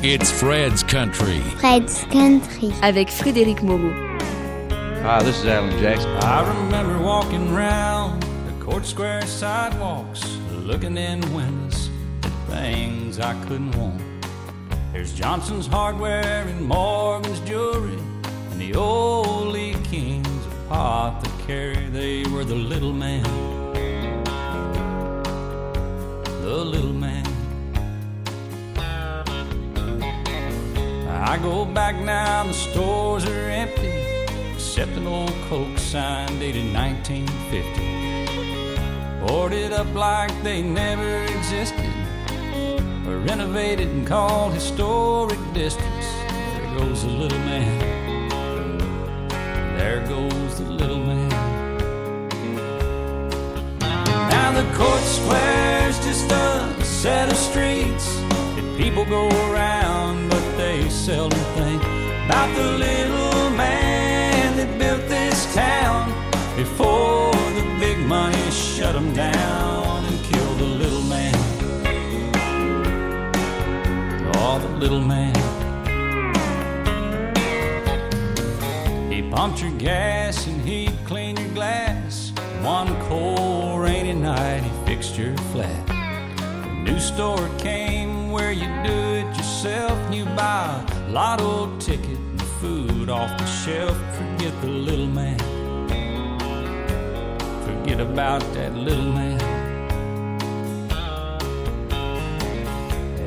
It's Fred's Country. Fred's Country. Avec Frédéric Moreau. Hi, this is Alan Jackson. I remember walking round the court square sidewalks, looking in windows at things I couldn't want. There's Johnson's hardware and Morgan's jewelry, and the old Lee Kings apothecary. They were the little man. The little man. I go back now, the stores are empty, except an old Coke sign dated 1950. Boarded up like they never existed, or renovated and called historic districts. There goes the little man. There goes the little man. Now the court square's just a set of streets that people go around, seldom think about the little man that built this town before the big money shut him down and killed the little man. Oh, the little man. He pumped your gas and he'd clean your glass. One cold rainy night, he fixed your flat. The new store came where you do it yourself you buy lotto ticket and food off the shelf. Forget the little man. Forget about that little man.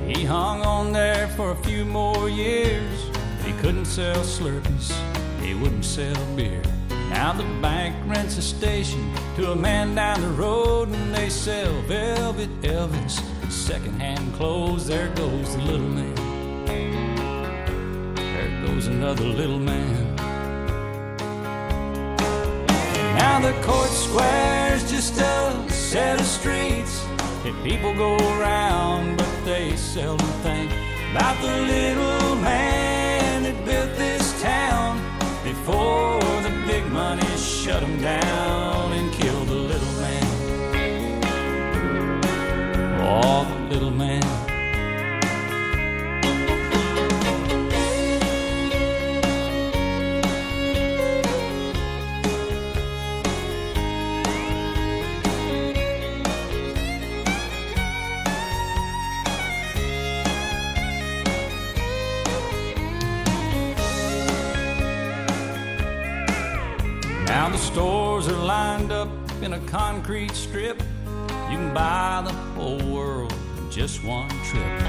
He hung on there for a few more years. He couldn't sell Slurpees, he wouldn't sell beer. Now the bank rents a station to a man down the road, and they sell Velvet Elvis, secondhand clothes. There goes the little man. Another little man. Now the court square's just a set of streets that people go around, but they seldom think about the little man that built this town before the big money shut him down and killed the little man. Oh, the little man. In a concrete strip. You can buy the whole world in just one trip.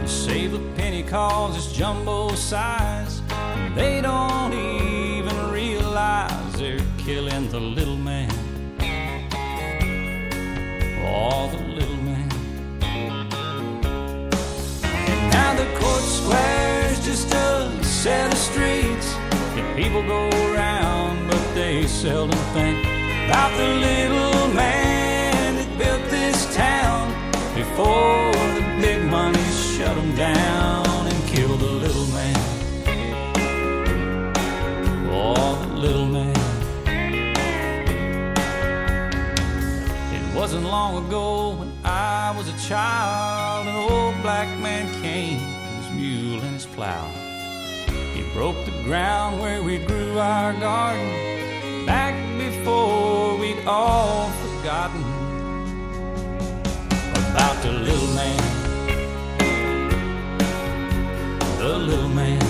You save a penny cause it's jumbo size. And they don't even realize they're killing the little man. Oh, the little man. Now the court square's just a set of streets that people go around, but they seldom think about the little man that built this town before the big money shut him down and killed the little man. Oh, the little man. It wasn't long ago when I was a child, an old black man came with his mule and his plow. He broke the ground where we grew our garden back before all forgotten about the little man. The little man.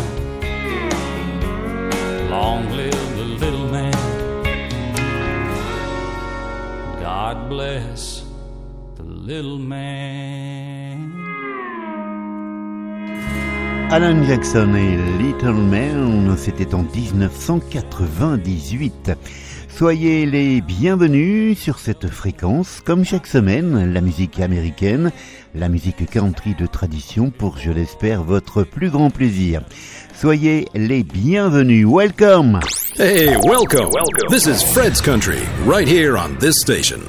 Long live the little man. God bless the little man. Alan Jackson et Little Man, c'était en 1998. Soyez les bienvenus sur cette fréquence, comme chaque semaine, la musique américaine, la musique country de tradition pour, je l'espère, votre plus grand plaisir. Soyez les bienvenus. Welcome! Hey, welcome. Welcome. This is Fred's Country, right here on this station.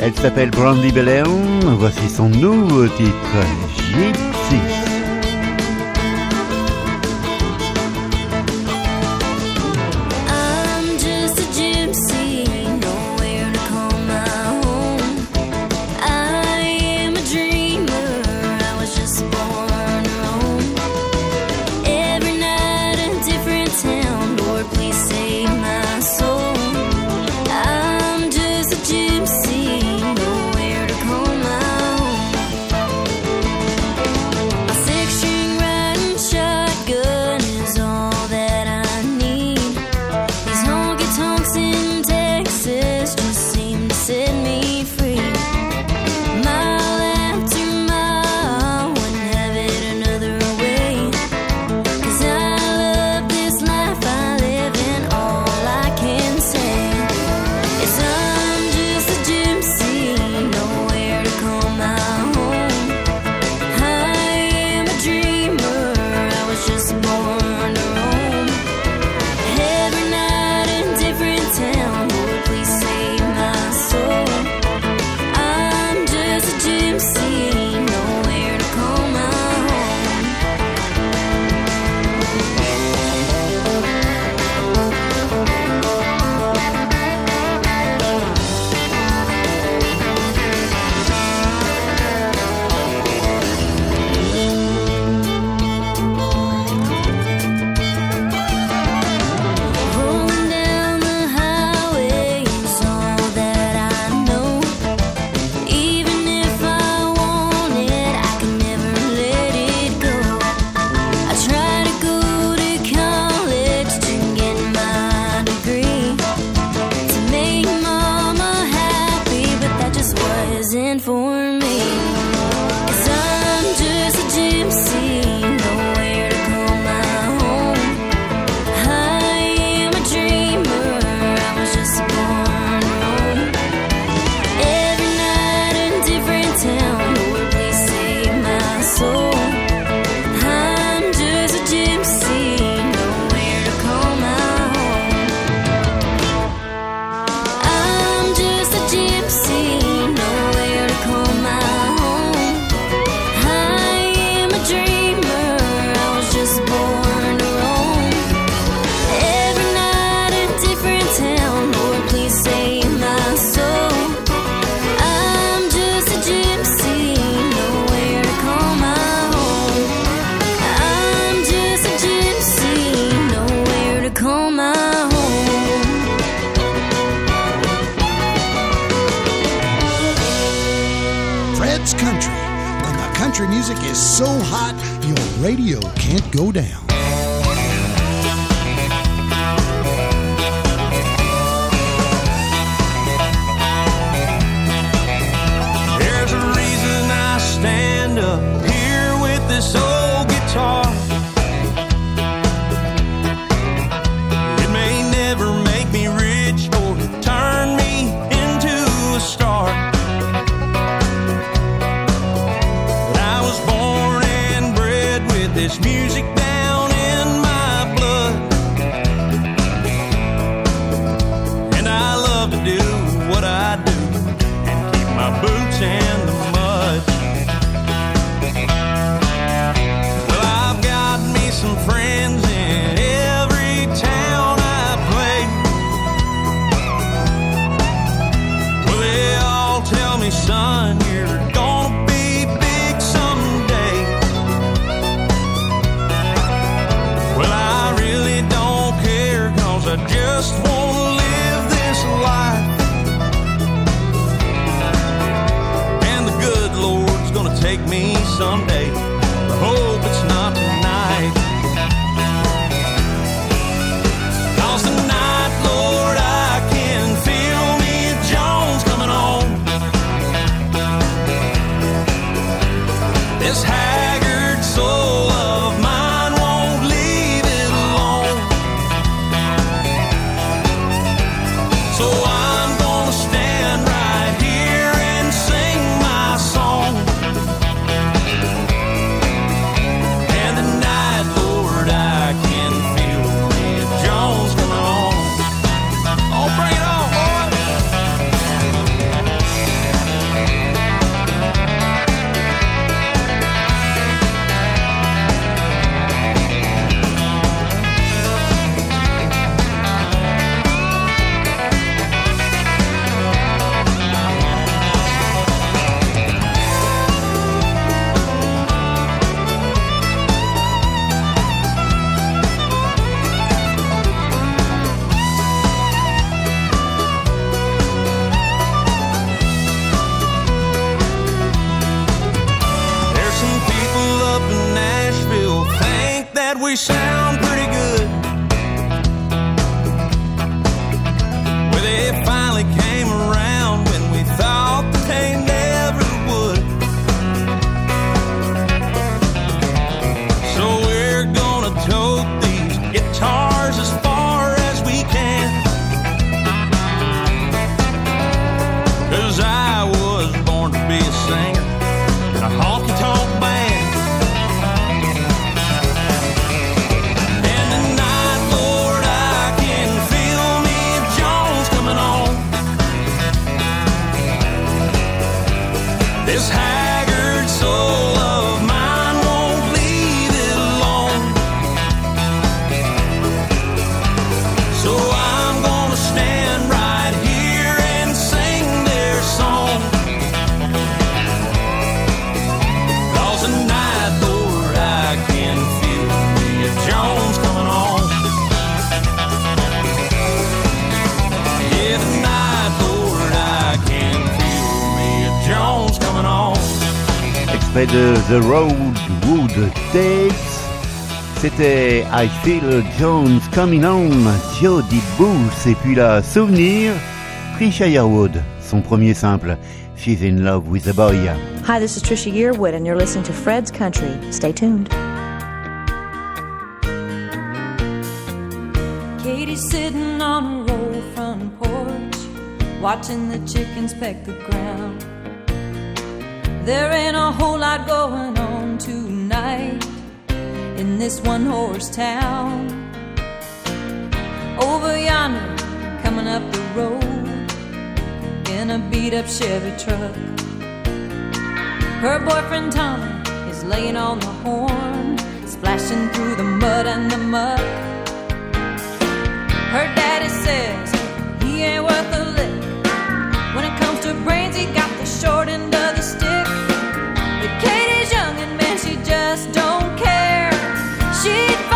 Elle s'appelle Brandy Belair. Voici son nouveau titre, Gypsy. Someday. The Road Wood Takes. C'était I Feel Jones Coming On, Jody Booth. Et puis là, Souvenir, Trisha Yearwood, son premier simple. She's in love with a boy. Hi, this is Trisha Yearwood, and you're listening to Fred's Country. Stay tuned. Katie's sitting on a roll front porch, watching the chickens peck the ground. There ain't a whole lot going on tonight in this one horse town. Over yonder, coming up the road in a beat up Chevy truck. Her boyfriend Tommy is laying on the horn, splashing through the mud and the muck. Her daddy says he ain't worth a lick. When it comes to brains, he got the short end of the stick. Just don't care. She'd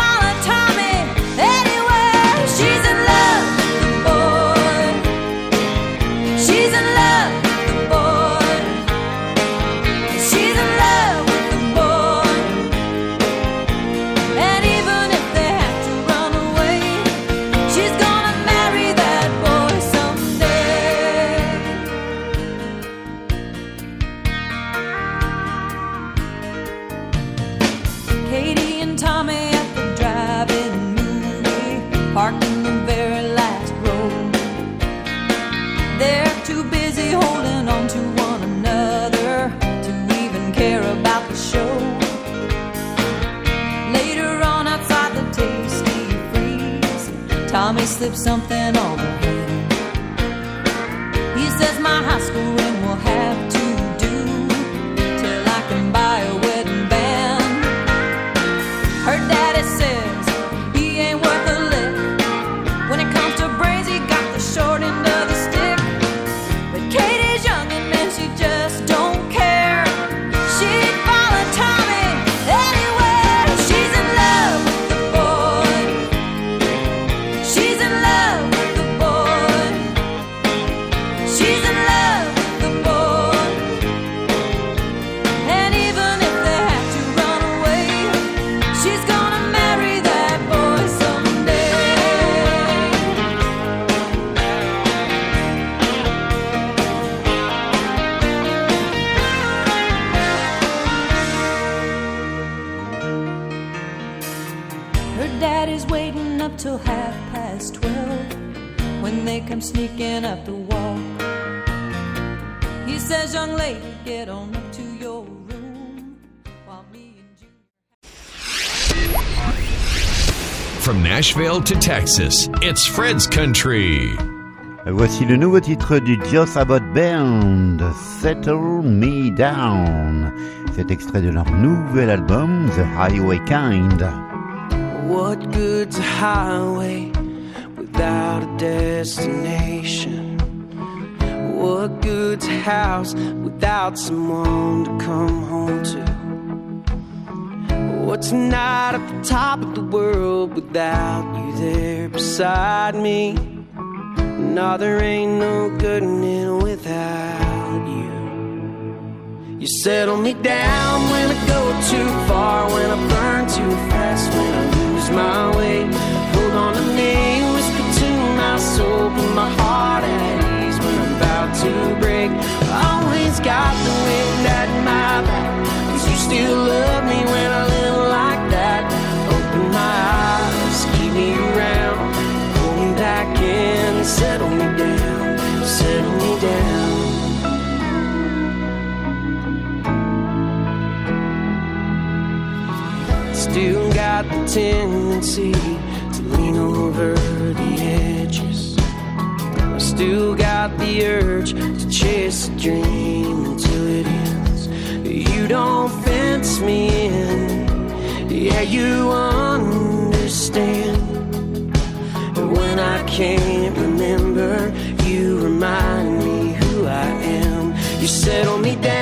Slips something waiting up till half past twelve when they come sneaking up the walk. He says, Young lady, get on up to your room while me and you. From Nashville to Texas, it's Fred's Country. Voici le nouveau titre du Josh Abbott Band, Settle Me Down. C'est extrait de leur nouvel album, The Highway Kind. What good's a highway without a destination? What good's a house without someone to come home to? What's a night at the top of the world without you there beside me? No, there ain't no good in it without. You settle me down when I go too far, when I burn too fast, when I lose my way. Hold on to me, whisper to my soul, put my heart at ease when I'm about to break. I Always got the wind at my back, cause you still love me when I live like that. Open my eyes, keep me around, pull me back in, settle me down, Still got the tendency to lean over the edges. I still got the urge to chase a dream until it ends. You don't fence me in, yeah, you understand. And when I can't remember, you remind me who I am. You settle me down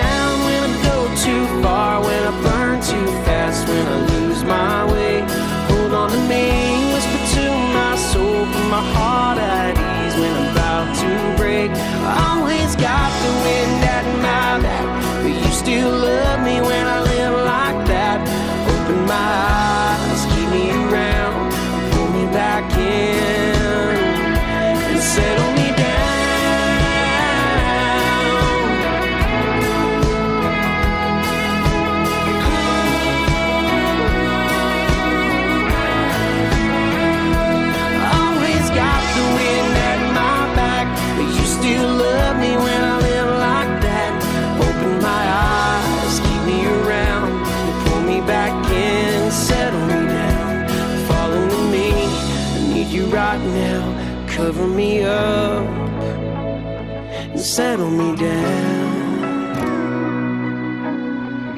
settle me down.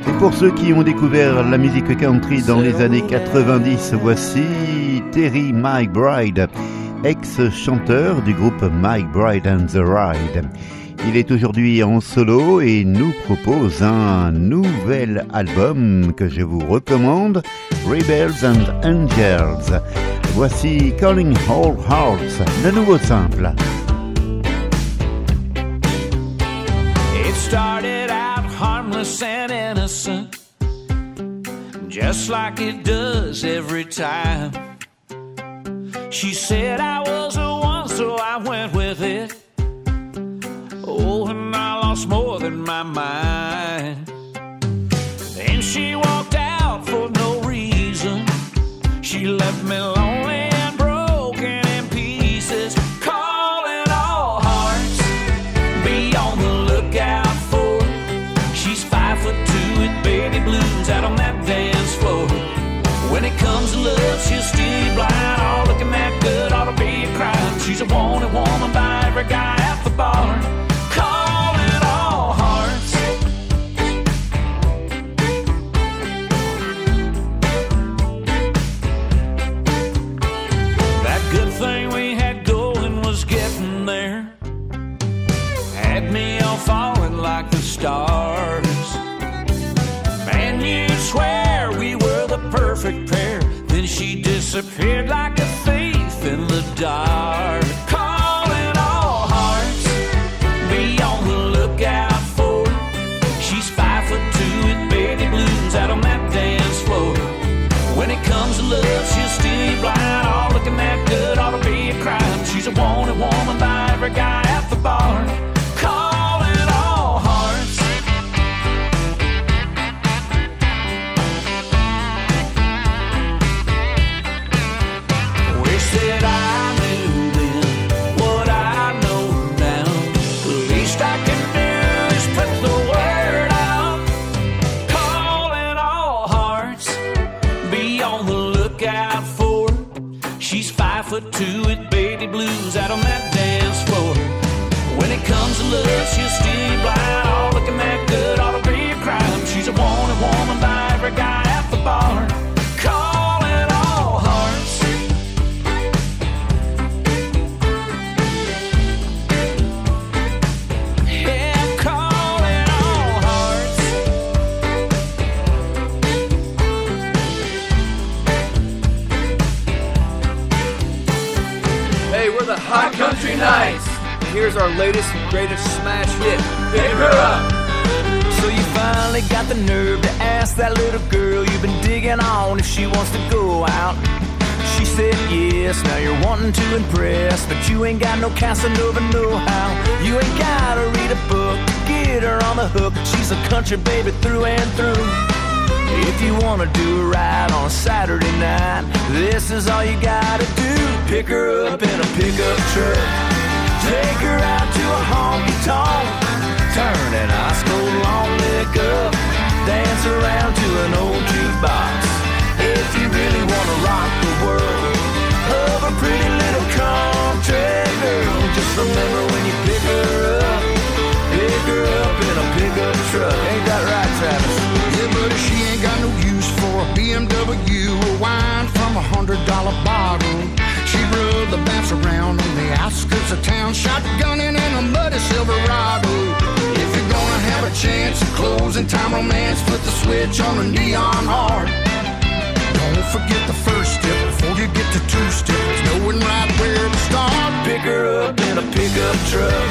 Et pour ceux qui ont découvert la musique country dans les années 90, voici Terry McBride, ex-chanteur du groupe McBride and the Ride. Il est aujourd'hui en solo et nous propose un nouvel album que je vous recommande, Rebels and Angels. Voici Calling All Hearts, le nouveau simple. Harmless and innocent, just like it does every time. She said I was the one, so I went with it. Oh, and I lost more than my mind. Then she walked out for no reason. She left me lonely blues out on that dance floor. When it comes to love, she'll steal blind. All looking that good ought to be a crime. She's a wanted woman by every guy disappeared like a thief in the dark. Love, she'll A baby through and through. If you wanna do a ride on a Saturday night, this is all you gotta do. Pick her up in a pickup truck. Take her out to a honky tonk. Turn an cold long lick up. Dance around to an old jukebox. If you really wanna rock the world of a pretty little country girl, just remember when you pick her up, pick her up in a truck. Ain't that right, Travis? Yeah, but she ain't got no use for a BMW or wine from a hundred dollar bottle. She rode the bamps around on the outskirts of town, shotgunning in a muddy Silverado. If you're gonna have a chance at closing time romance, flip the switch on a neon heart. Don't forget the first step before you get to two steps, knowing right where to start. Pick her up in a pickup truck.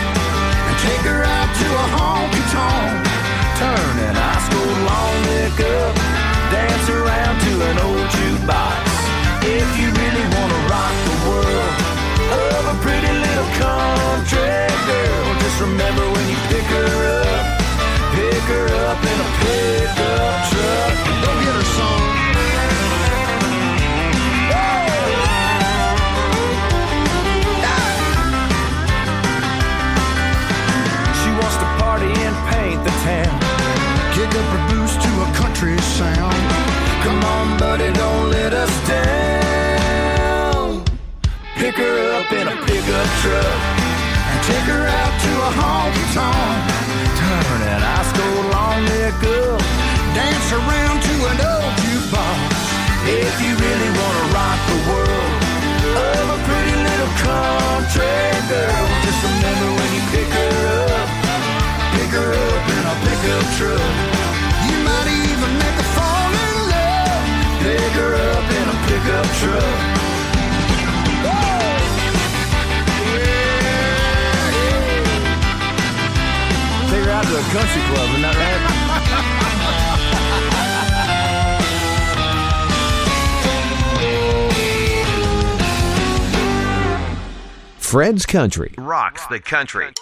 And take her out to a honky tonk. Turn an ice cold long lick up. Truck and take her out to a honky tonk. Turn that ice cold long neck up, dance around to an old jukebox. If you really wanna rock the world of a pretty little country girl, just remember when you pick her up, pick her up in a pickup truck. You might even make her fall in love. Pick her up in a pickup truck. Out to a country club, isn't that right? Fred's Country. Rocks the country.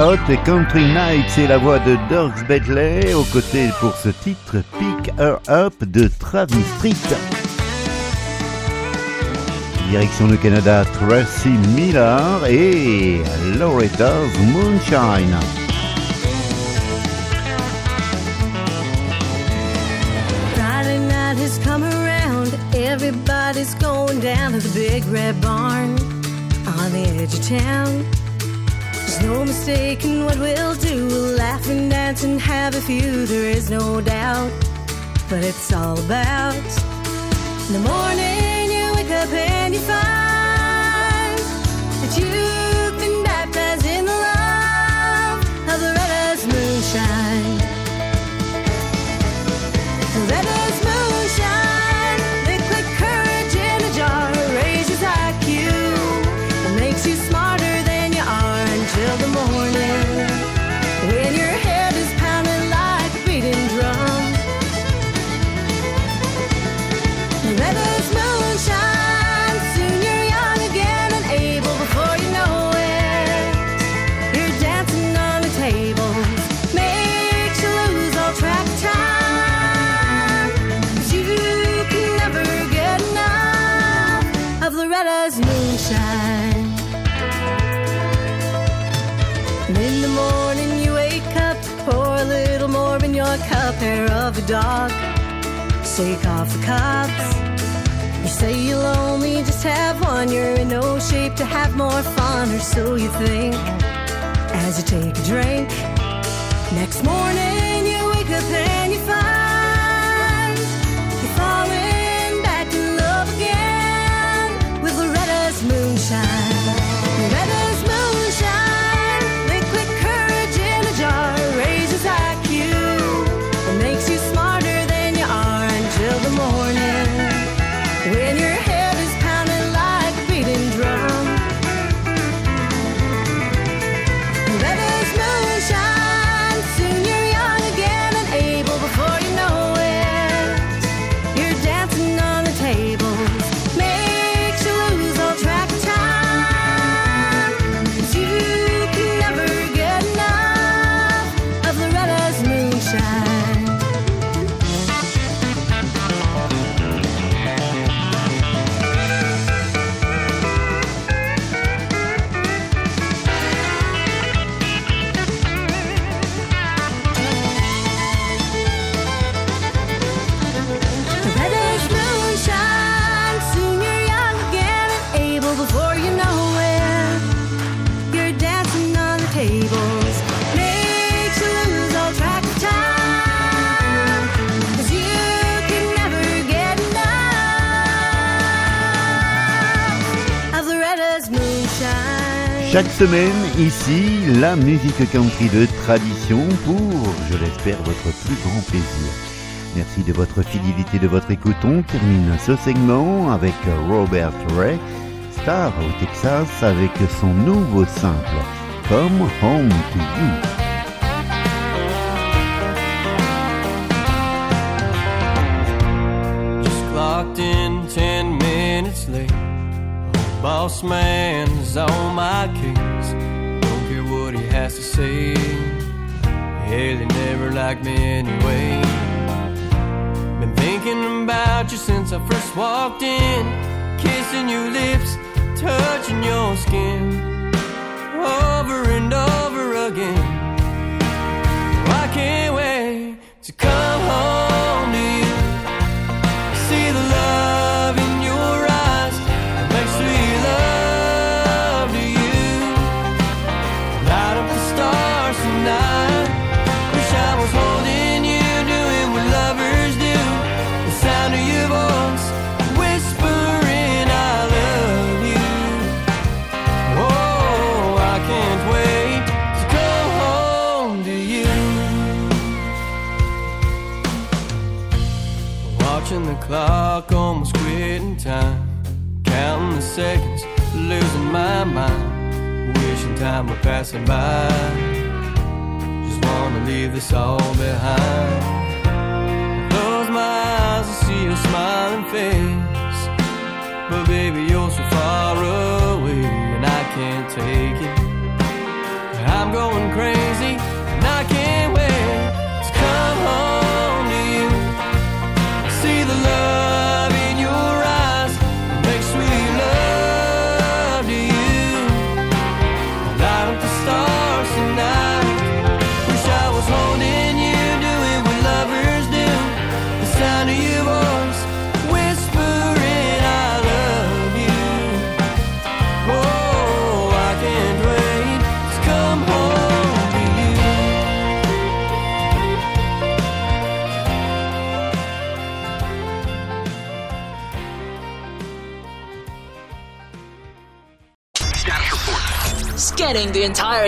Hot Country Nights, c'est la voix de Dorks Bentley, aux côtés pour ce titre Pick Her Up de Travis Street. Direction le Canada, Tracy Miller et Loretta's Moonshine. Friday night. Everybody's going down to the big red barn on edge town. No mistaking what we'll do. We'll laugh and dance and have a few, there is no doubt. But it's all about in the morning you wake up and you find that you've Moonshine. And in the morning you wake up, pour a little more in your cup, hair of a dog. Shake off the cops. You say you'll only just have one. You're in no shape to have more fun, or so you think. As you take a drink, next morning you wake up and you find Chaque semaine, ici, la musique country de tradition pour, je l'espère, votre plus grand plaisir. Merci de votre fidélité, de votre écoute. On termine ce segment avec Robert Ray, Star au Texas avec son nouveau simple Come Home to You. Boss man is on my case. Don't care what he has to say. Hell, he never liked me anyway. Been thinking about you since I first walked in. Kissing your lips, touching your skin. Over and over again. I can't wait time were passing by. Just wanna leave this all behind. Close my eyes to see your smiling face. But baby, you're so far away, and I can't take it. I'm going crazy,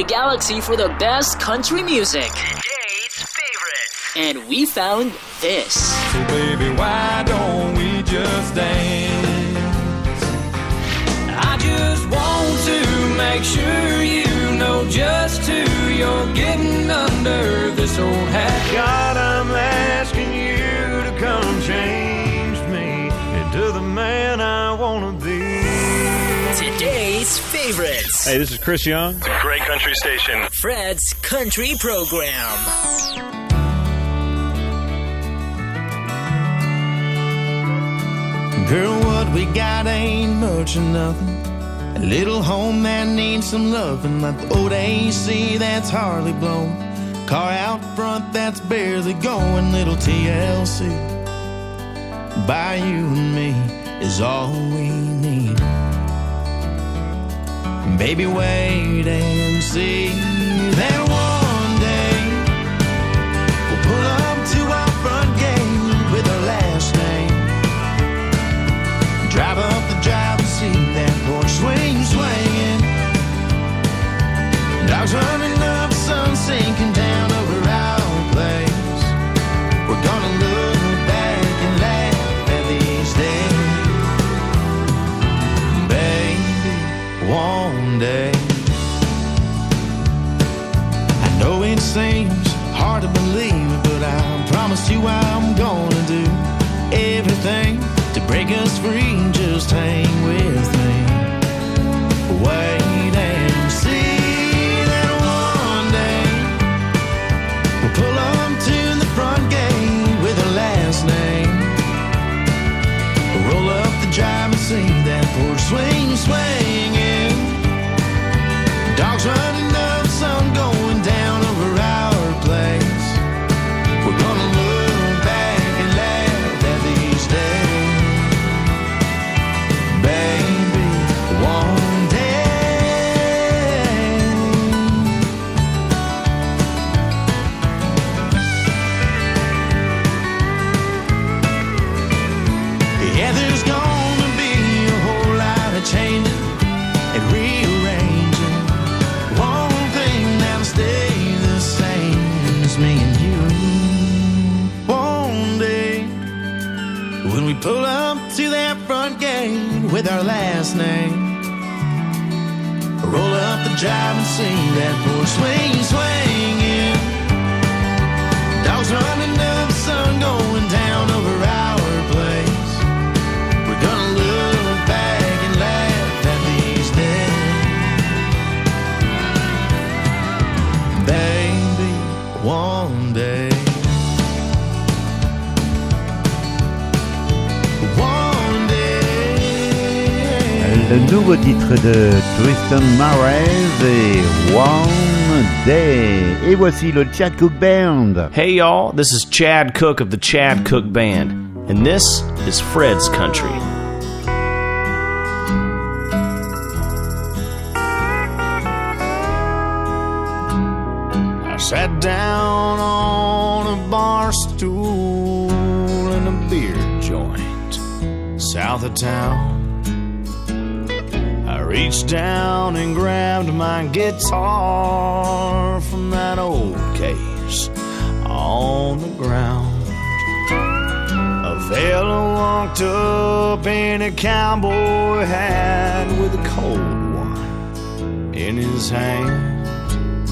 the galaxy for the best country music. Today's favorites. And we found this. So baby, why don't we just dance? I just want to make sure you know just who you're getting under this old hat. God, I'm asking you Today's favorites. Hey, this is Chris Young. It's a great country station. Fred's Country Program. Girl, what we got ain't much or nothing. A little home that needs some loving, like the old AC that's hardly blown. Car out front that's barely going, little TLC. By you and me is all we need. Baby, wait and see. That nouveau titre de Triston Marez et One Day. Et voici le Chad Cooke Band. Hey y'all, this is Chad Cooke of the Chad Cooke Band, and this is Fred's Country. I sat down on a bar stool in a beer joint south of town. Reached down and grabbed my guitar from that old case on the ground. A fella walked up in a cowboy hat with a cold one in his hand.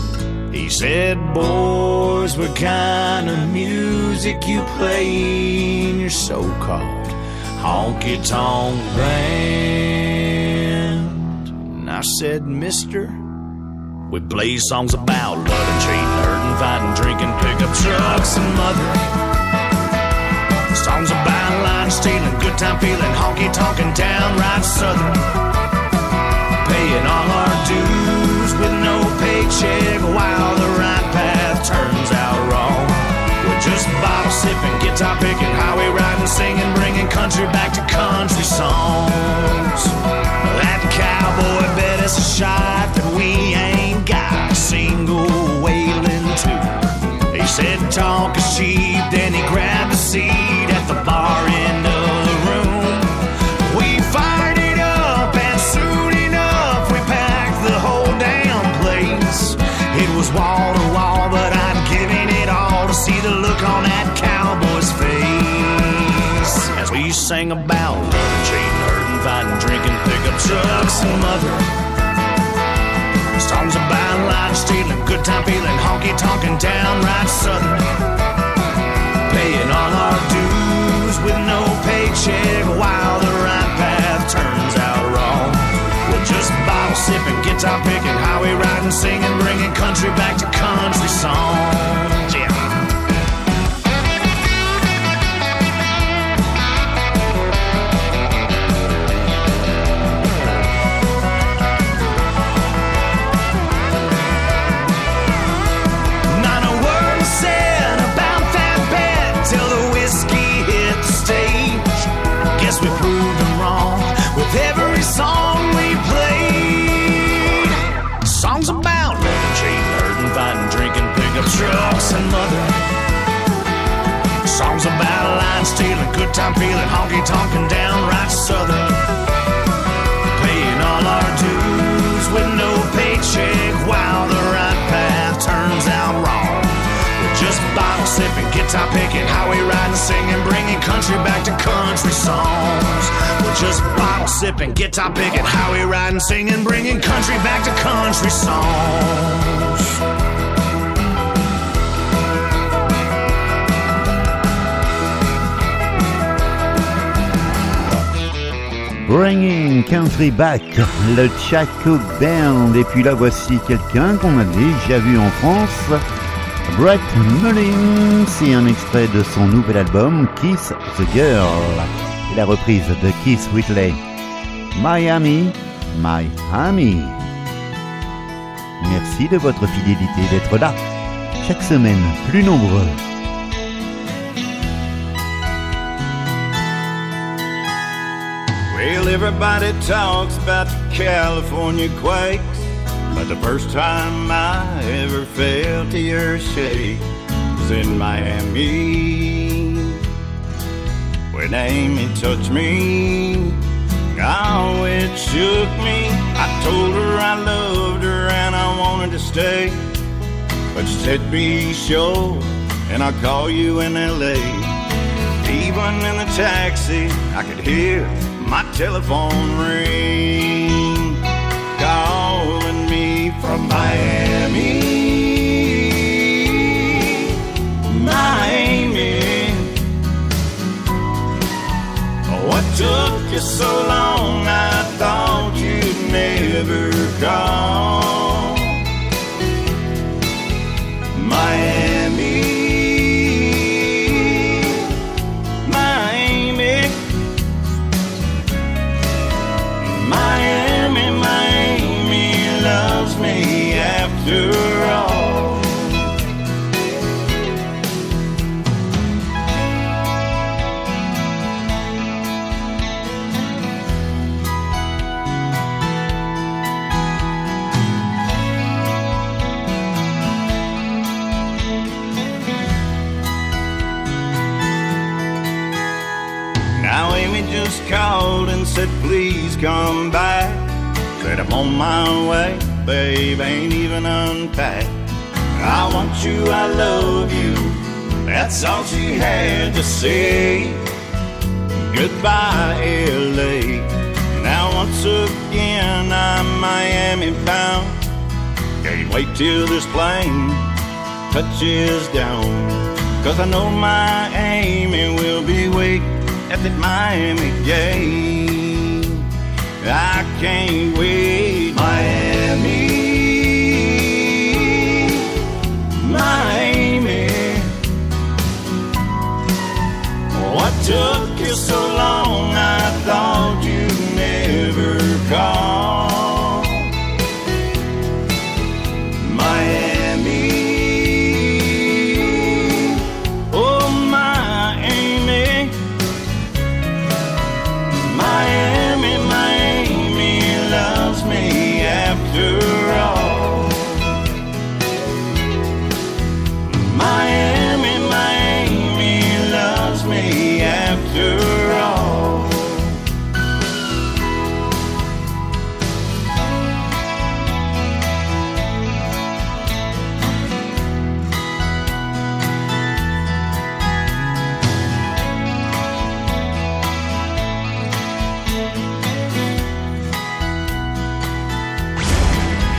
He said, Boys, what kind of music you play in your so called honky tonk band? And I said, Mister, we play songs about loving, treating, hurting, fighting, drinking, pickup trucks, and mothering. Songs about lying, stealing, good time feeling, honky tonkin' downright southern. Paying all our dues with no paycheck while the right path turns out wrong. We're just bottle sipping, guitar picking, highway riding, singing, bringing country back to country songs. Sang about loving, cheating, hurting, fighting, drinking, pickup trucks, and mother. Songs about lying, stealing, good time feeling, honky tonkin' downright southern. Paying all our dues with no paycheck while the right path turns out wrong. We're just bottle sipping, guitar picking, highway riding, singing, bringing country back to country songs. Mother. Songs about lying, stealing, good time feeling, honky tonkin' downright southern. Paying all our dues with no paycheck while the right path turns out wrong. We're just bottle sipping, guitar picking, highway riding, singing, bringing country back to country songs. We're just bottle sipping, guitar picking, highway riding, singing, bringing country back to country songs. Bringing Country Back, le Chad Cook Band. Et puis là, voici quelqu'un qu'on a déjà vu en France. Brett Mullins, c'est un extrait de son nouvel album Kiss the Girl. La reprise de Keith Whitley. Miami, Miami. Merci de votre fidélité d'être là. Chaque semaine, plus nombreux. Everybody talks about the California quakes, but the first time I ever felt earth shake was in Miami. When Amy touched me, oh, it shook me. I told her I loved her and I wanted to stay, but she said, Be sure, and I'll call you in LA. Even in the taxi, I could hear my telephone ring, calling me from Miami. Miami. What took you so long? I thought you'd never come. Miami. I'm on my way, babe, ain't even unpacked. I want you, I love you. That's all she had to say. Goodbye, LA. Now once again I'm Miami bound. Can't wait till this plane touches down. Cause I know my Amy will be waiting at the Miami game. I can't wait. Took you so long? I thought you'd never call.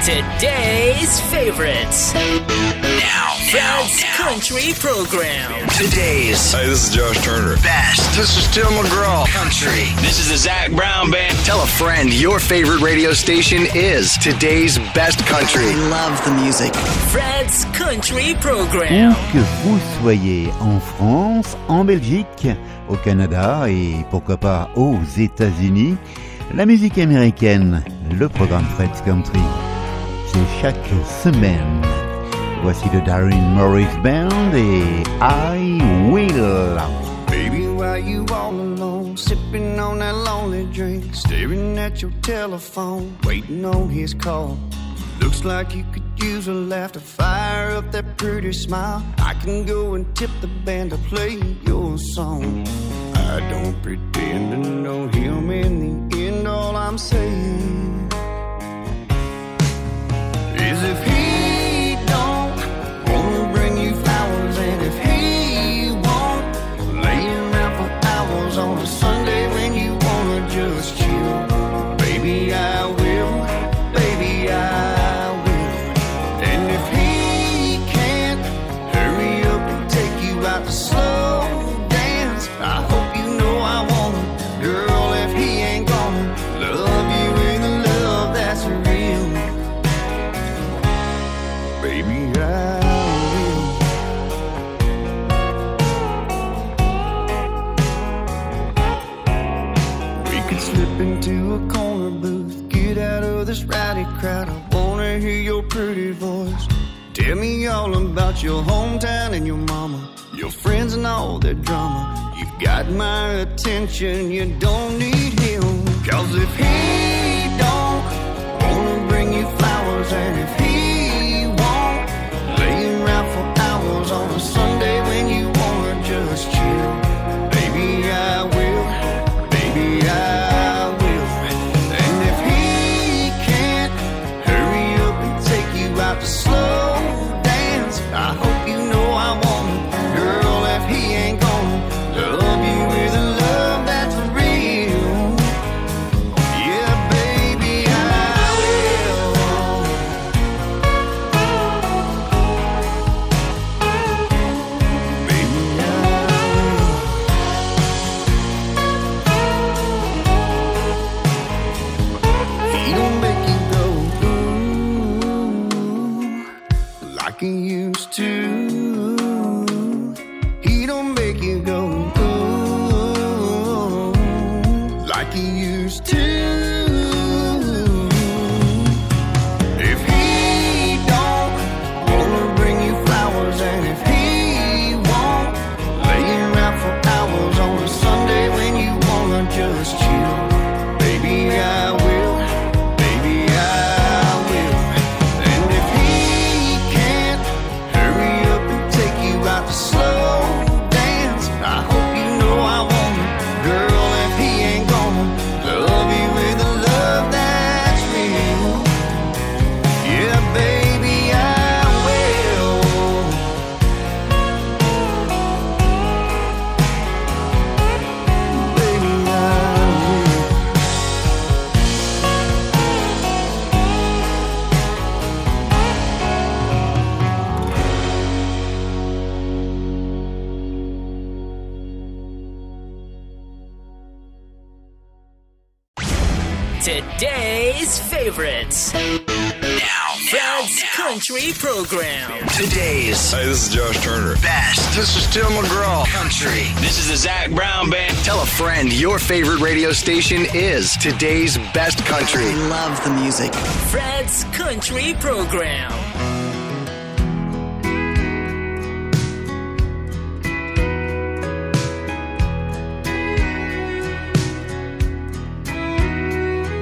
Today's favorites. Now, Fred's Country Program. Today's. Hey, this is Josh Turner. Best. This is Tim McGraw. Country. This is the Zach Brown Band. Tell a friend your favorite radio station is today's best country. I love the music. Fred's Country Où Program. que vous soyez, en France, en Belgique, au Canada et pourquoi pas aux États-Unis, la musique américaine, le programme Fred's Country, c'est chaque semaine. Voici le Darrin Morris Band et I Will. Baby, why you all alone, sipping on that lonely drink, staring at your telephone, waiting on his call? Looks like you could use a laugh to fire up that pretty smile. I can go and tip the band to play your song. I don't pretend to know him in the end. All I'm saying on a Sunday when you wanna just chill, baby, I will, slip into a corner booth, get out of this rowdy crowd. I wanna hear your pretty voice. Tell me all about your hometown and your mama, your friends and all their drama. You've got my attention, you don't need him. Cause if he don't wanna bring you flowers, and if he Program. Today's Hey, this is Josh Turner. best. This is Tim McGraw. Country. This is the Zac Brown Band. Tell a friend your favorite radio station is today's best country. Love the music. Fred's Country Program.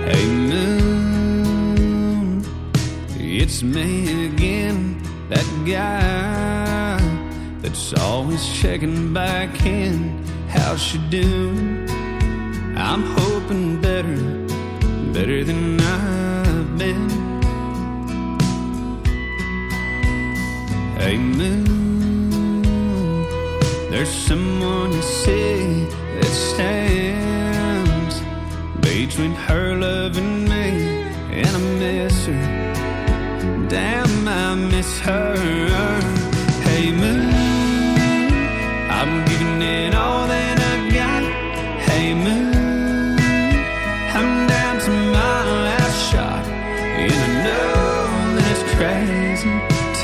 Hey moon, it's me again, that guy that's always checking back in. How's she doing? I'm hoping better, better than I've been. Hey moon, there's someone you see that stands between her love and me, and I miss her. Damn, I miss her. Hey moon, I'm giving it all that I've got. Hey moon, I'm down to my last shot, and I know that it's crazy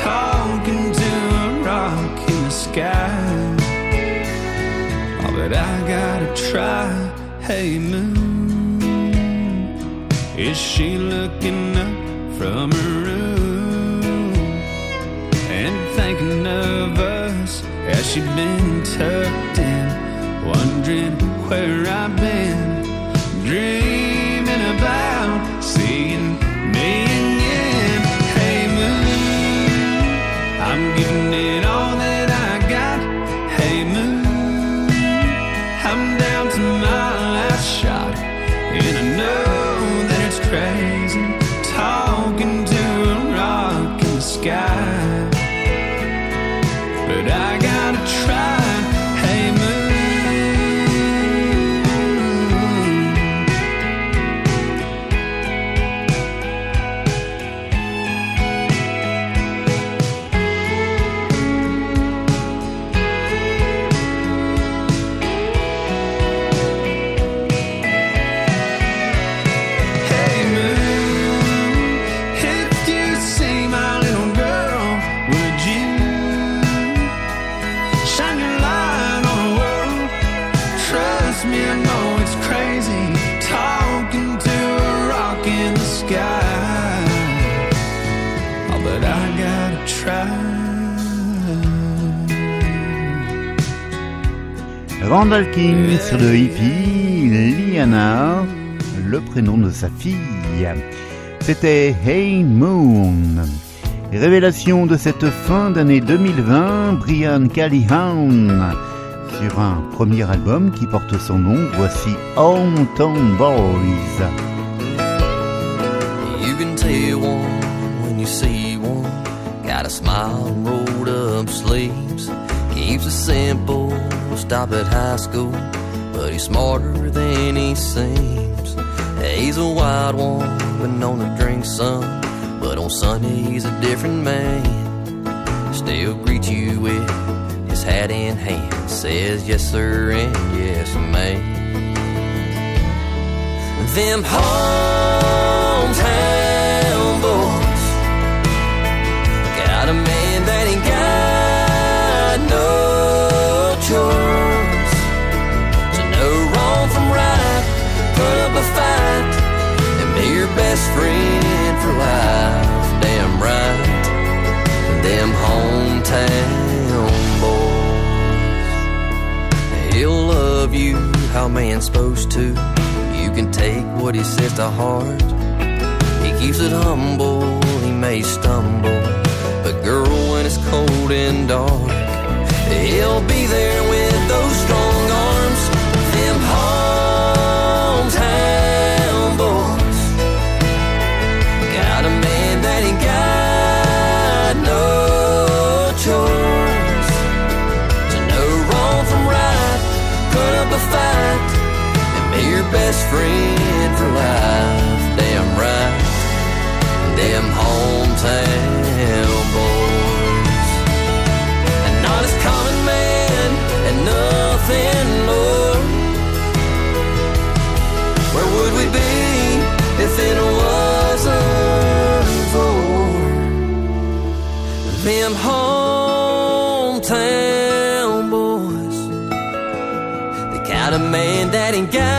talking to a rock in the sky. Oh, but I gotta try. Hey moon. Is she looking up from her thinking of us? Has she been tucked in, wondering where I've been, dreaming about Randall King sur le hippie, Liana, le prénom de sa fille. C'était Hey Moon. Révélation de cette fin d'année 2020, Brian Callihan. Sur un premier album qui porte son nom, voici Hometown Boys. Stop at high school. But he's smarter than he seems. He's a wild one, been known to drink some. But on Sunday he's a different man. Still greet you with his hat in hand. Says yes sir and yes ma'am. Them hometown chores to know wrong from right, put up a fight, and be your best friend for life. Damn right, them hometown boys. He'll love you how man's supposed to. You can take what he says to heart. He keeps it humble, he may stumble. But girl, when it's cold and dark, he'll be there with those strong arms. Them hometown boys. Got a man that ain't got no choice to know wrong from right, put up a fight, and be your best friend for life. Damn right, damn hometown hometown boys? The kind of man that ain't got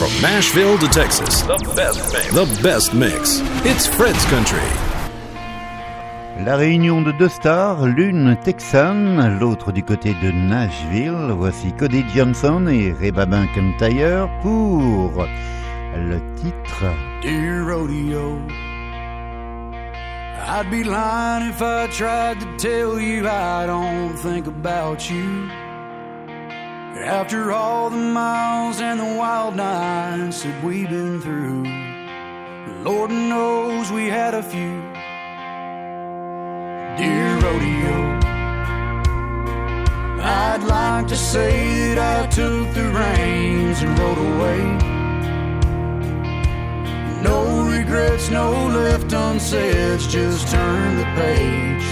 From Nashville to Texas, the best mix. The best mix. It's Fred's Country. La réunion de deux stars, l'une texane, l'autre du côté de Nashville. Voici Cody Johnson et Reba McIntyre pour le titre. Dear rodeo, I'd be lying if I tried to tell you I don't think about you. After all the miles and the wild nights that we've been through, Lord knows we had a few. Dear rodeo, I'd like to say that I took the reins and rode away. No regrets, no left unsaid, just turn the page.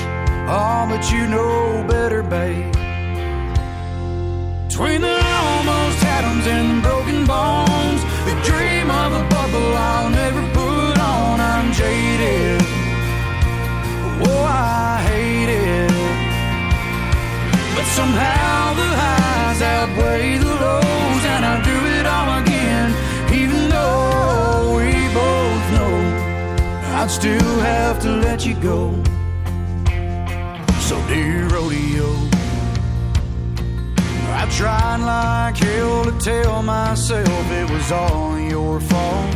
Oh, but you know better, babe. Outweigh the lows, and I do it all again, even though we both know I'd still have to let you go. So, dear rodeo. I tried like hell to tell myself it was all your fault.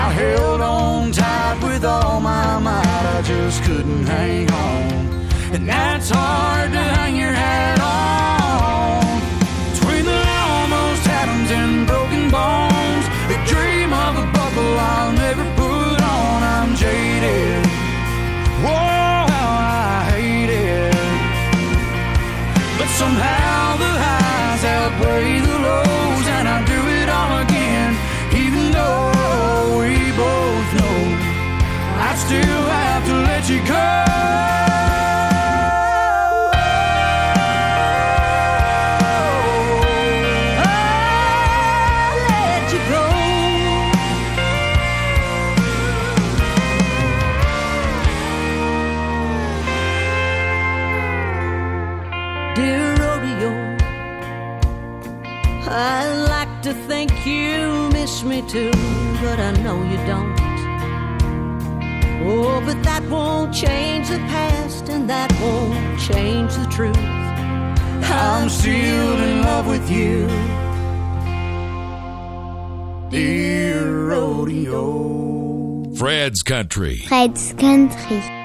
I held on tight with all my might, I just couldn't hang on. And that's hard to hang your hat on. Bones, the dream of a bubble I'll never put on. I'm jaded. Whoa, how I hate it. But somehow the highs outweigh the lows, won't change the past, and that won't change the truth. I'm still in love with you, dear rodeo. Fred's Country. Fred's Country.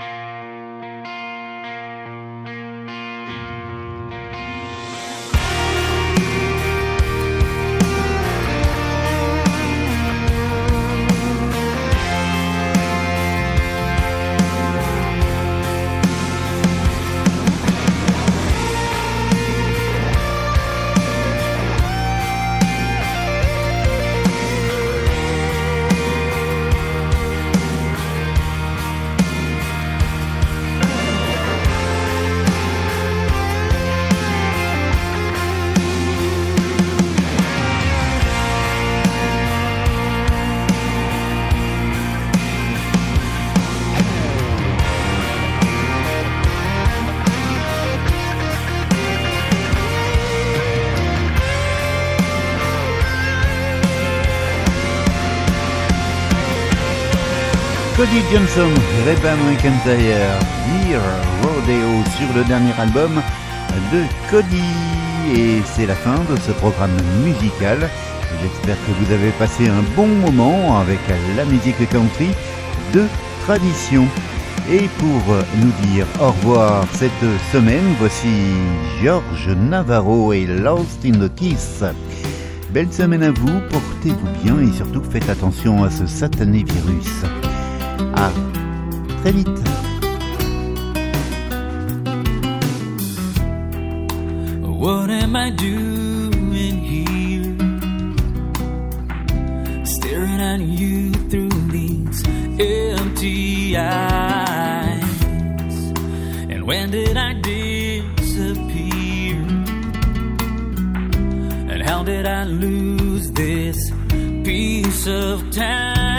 Cody Johnson, Reba McIntyre, Dear Rodeo sur le dernier album de Cody. Et c'est la fin de ce programme musical. J'espère que vous avez passé un bon moment avec la musique country de tradition. Et pour nous dire au revoir cette semaine, voici George Navarro et Lost in the Kiss. Belle semaine à vous, portez-vous bien et surtout faites attention à ce satané virus. À très vite. What am I doing here? Staring at you through these empty eyes. And when did I disappear? And how did I lose this piece of time?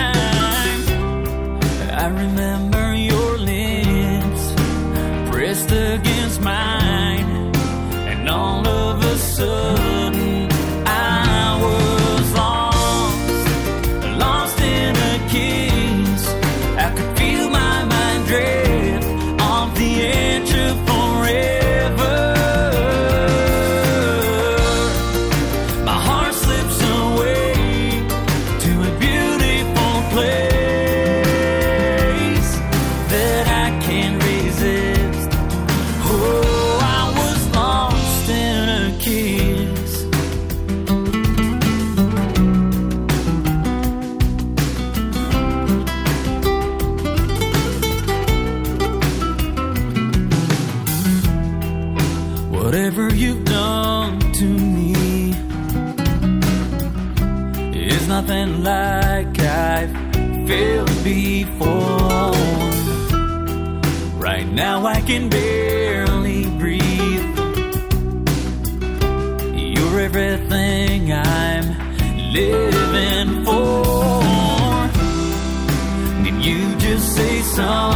Just